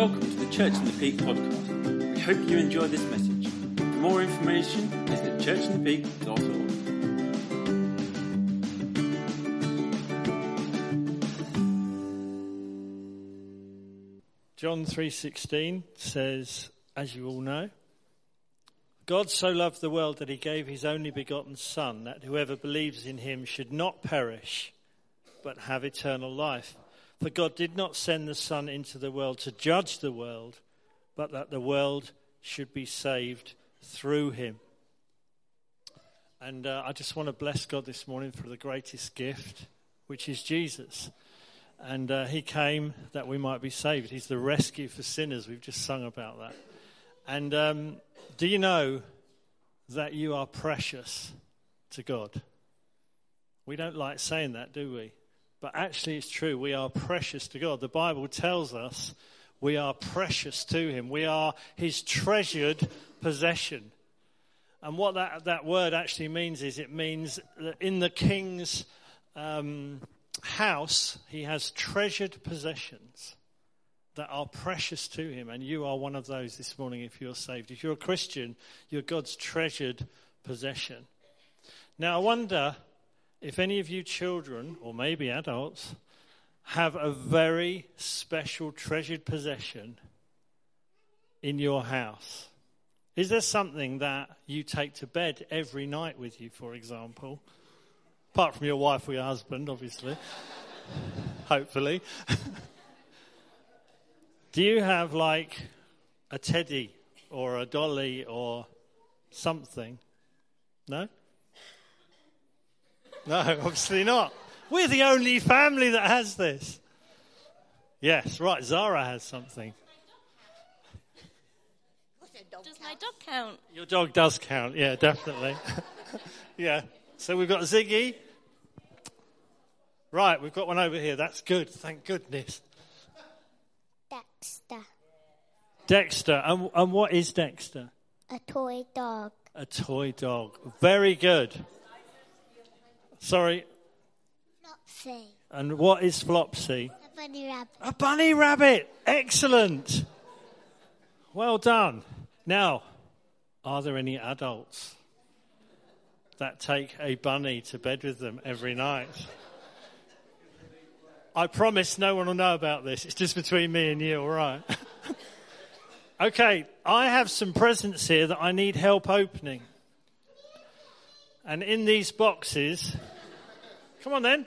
Welcome to the Church in the Peak podcast. We hope you enjoy this message. For more information, visit churchinthepeak.org. John 3:16 says, as you all know, God so loved the world that he gave his only begotten son that whoever believes in him should not perish but have eternal life. For God did not send the son into the world to judge the world, but that the world should be saved through him. And uh, I just want to bless God this morning for the greatest gift, which is Jesus. And uh, he came that we might be saved. He's the rescue for sinners. We've just sung about that. And um, do you know that you are precious to God? We don't like saying that, do we? But actually, it's true. We are precious to God. The Bible tells us we are precious to Him. We are His treasured possession. And what that, that word actually means is it means that in the king's um, house, he has treasured possessions that are precious to him. And you are one of those this morning if you're saved. If you're a Christian, you're God's treasured possession. Now, I wonder if any of you children, or maybe adults, have a very special treasured possession in your house. Is there something that you take to bed every night with you, for example? Apart from your wife or your husband, obviously. Hopefully. Do you have like a teddy or a dolly or something? No? No, obviously not. We're the only family that has this. Yes, right, Zara has something. Does my dog count? Your dog does count, yeah, definitely. yeah. So we've got Ziggy. Right, we've got one over here. That's good, thank goodness. Dexter, Dexter. And, and what is Dexter? a toy dog. A toy dog. Very good. Sorry. Flopsy, And what is Flopsy? a bunny rabbit. A bunny rabbit. Excellent. Well done. Now, are there any adults that take a bunny to bed with them every night? I promise no one will know about this. It's just between me and you, all right? okay, I have some presents here that I need help opening. And in these boxes, come on then.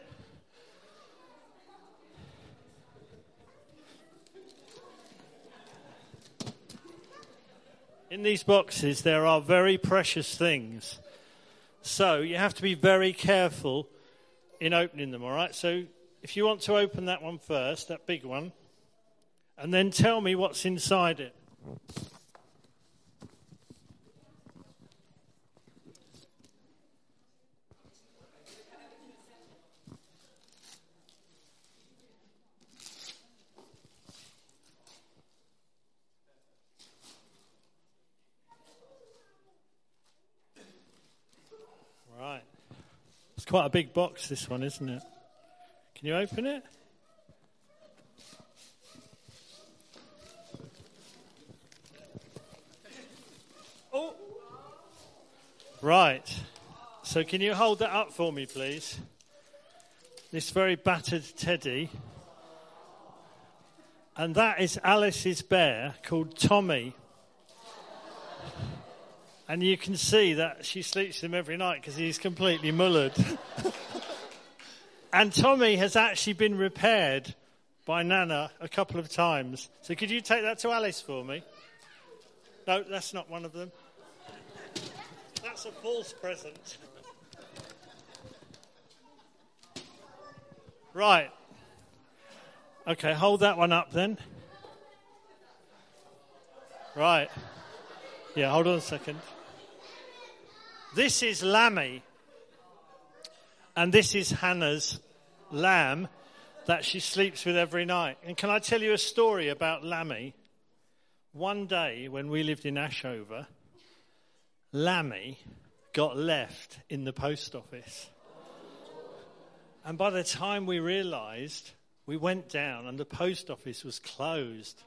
In these boxes, there are very precious things. So you have to be very careful in opening them, all right? So if you want to open that one first, that big one, and then tell me what's inside it. Right. It's quite a big box, this one, isn't it? Can you open it? Oh! Right. So, can you hold that up for me, please? This very battered teddy. And that is Alice's bear called Tommy. And you can see that she sleeps with him every night because he's completely mullered. and Tommy has actually been repaired by Nana a couple of times. So could you take that to Alice for me? No, that's not one of them. That's a false present. Right. Okay, hold that one up then. Right. Yeah, hold on a second. This is Lammy. And this is Hannah's lamb that she sleeps with every night. And can I tell you a story about Lammy? One day when we lived in Ashover, Lammy got left in the post office. And by the time we realized, we went down and the post office was closed.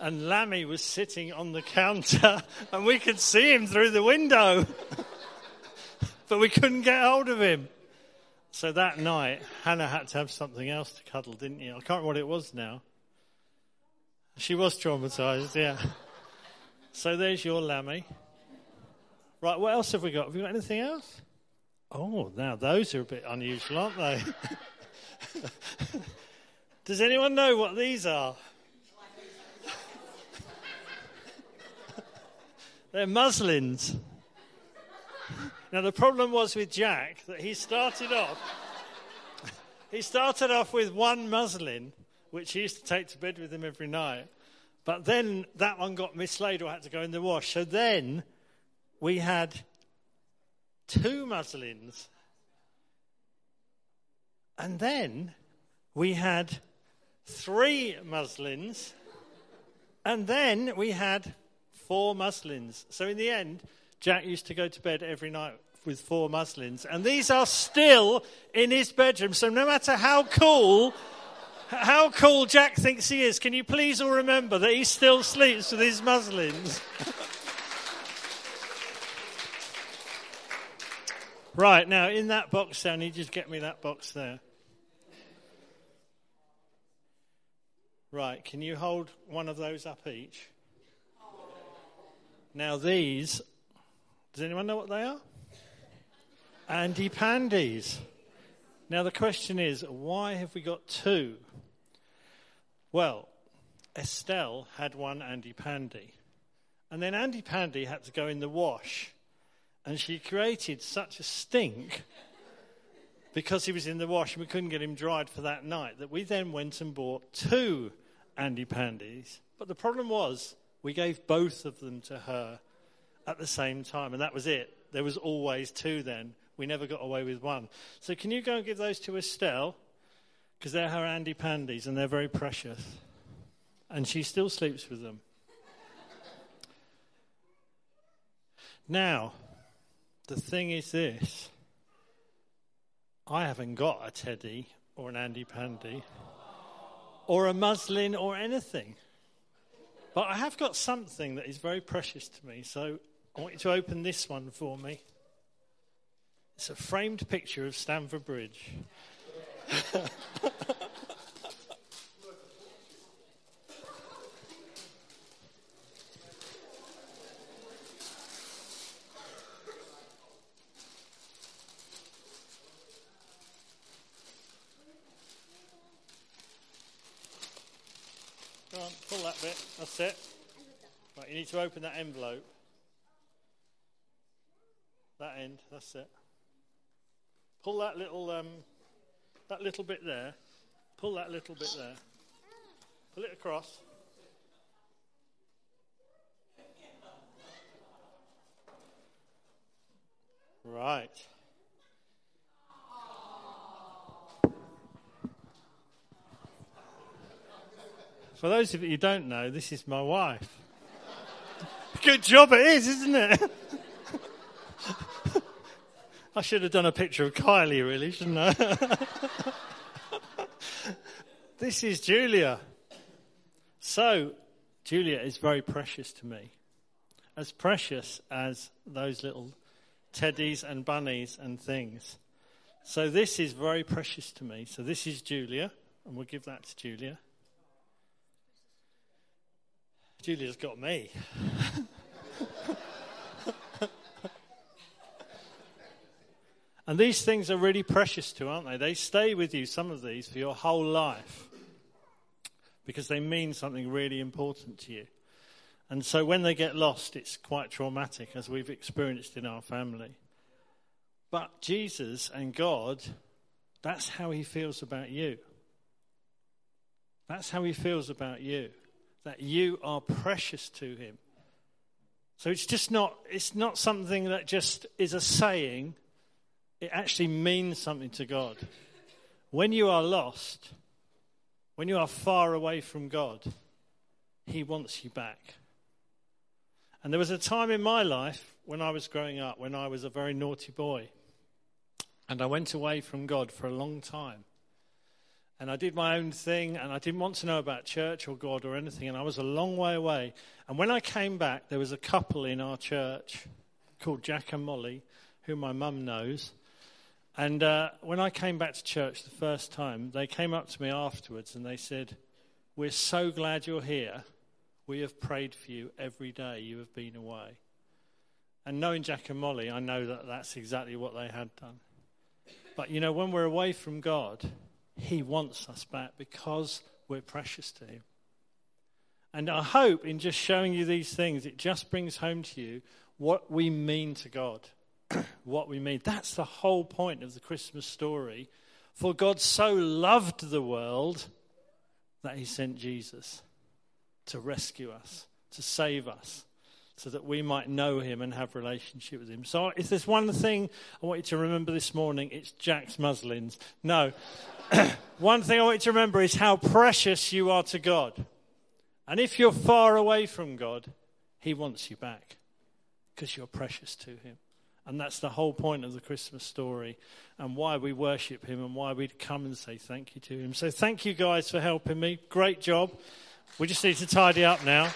and Lammy was sitting on the counter, and we could see him through the window, but we couldn't get hold of him. So that night, Hannah had to have something else to cuddle, didn't you? I can't remember what it was now. She was traumatized, yeah. So there's your Lammy. Right, what else have we got? Have we got anything else? Oh, now those are a bit unusual, aren't they? Does anyone know what these are? They're muslins. Now the problem was with Jack that he started off he started off with one muslin which he used to take to bed with him every night. But then that one got mislaid or had to go in the wash. So then we had two muslins. And then we had three muslins. And then we had four muslins. So in the end, Jack used to go to bed every night with four muslins. And these are still in his bedroom. So no matter how cool, how cool Jack thinks he is, can you please all remember that he still sleeps with his muslins? right, now in that box I you to get me that box there. Right, can you hold one of those up each? Now, these, does anyone know what they are? Andy Pandies. Now, the question is, why have we got two? Well, Estelle had one Andy Pandy. And then Andy Pandy had to go in the wash. And she created such a stink because he was in the wash and we couldn't get him dried for that night that we then went and bought two Andy Pandies. But the problem was we gave both of them to her at the same time, and that was it. There was always two then. We never got away with one. So, can you go and give those to Estelle? Because they're her Andy Pandies and they're very precious. And she still sleeps with them. now, the thing is this I haven't got a teddy or an Andy Pandy or a muslin or anything. But I have got something that is very precious to me, so I want you to open this one for me. It's a framed picture of Stamford Bridge. Go on, pull that bit. That's it. Right, you need to open that envelope. That end, that's it. Pull that little um, that little bit there. Pull that little bit there. Pull it across. Right. For those of you who don't know, this is my wife. Good job it is, isn't it? I should have done a picture of Kylie, really, shouldn't I? this is Julia. So, Julia is very precious to me. As precious as those little teddies and bunnies and things. So, this is very precious to me. So, this is Julia, and we'll give that to Julia. Julia's got me. and these things are really precious too, aren't they? They stay with you, some of these, for your whole life because they mean something really important to you. And so when they get lost, it's quite traumatic, as we've experienced in our family. But Jesus and God, that's how he feels about you. That's how he feels about you that you are precious to him. So it's just not, it's not something that just is a saying, it actually means something to God. When you are lost, when you are far away from God, he wants you back. And there was a time in my life when I was growing up when I was a very naughty boy. And I went away from God for a long time. and I did my own thing, and I didn't want to know about church or God or anything, and I was a long way away. And when I came back, there was a couple in our church called Jack and Molly, who my mum knows. And uh, when I came back to church the first time, they came up to me afterwards and they said, We're so glad you're here. We have prayed for you every day you have been away. And knowing Jack and Molly, I know that that's exactly what they had done. But you know, when we're away from God, He wants us back because we're precious to Him. And I hope in just showing you these things, it just brings home to you what we mean to God. what we mean. That's the whole point of the Christmas story. For God so loved the world that he sent Jesus to rescue us, to save us, so that we might know him and have relationship with him. So if there's one thing I want you to remember this morning, it's Jack's muslins. No. one thing I want you to remember is how precious you are to God. And if you're far away from God, he wants you back because you're precious to him. And that's the whole point of the Christmas story and why we worship him and why we'd come and say thank you to him. So thank you guys for helping me. Great job. We just need to tidy up now.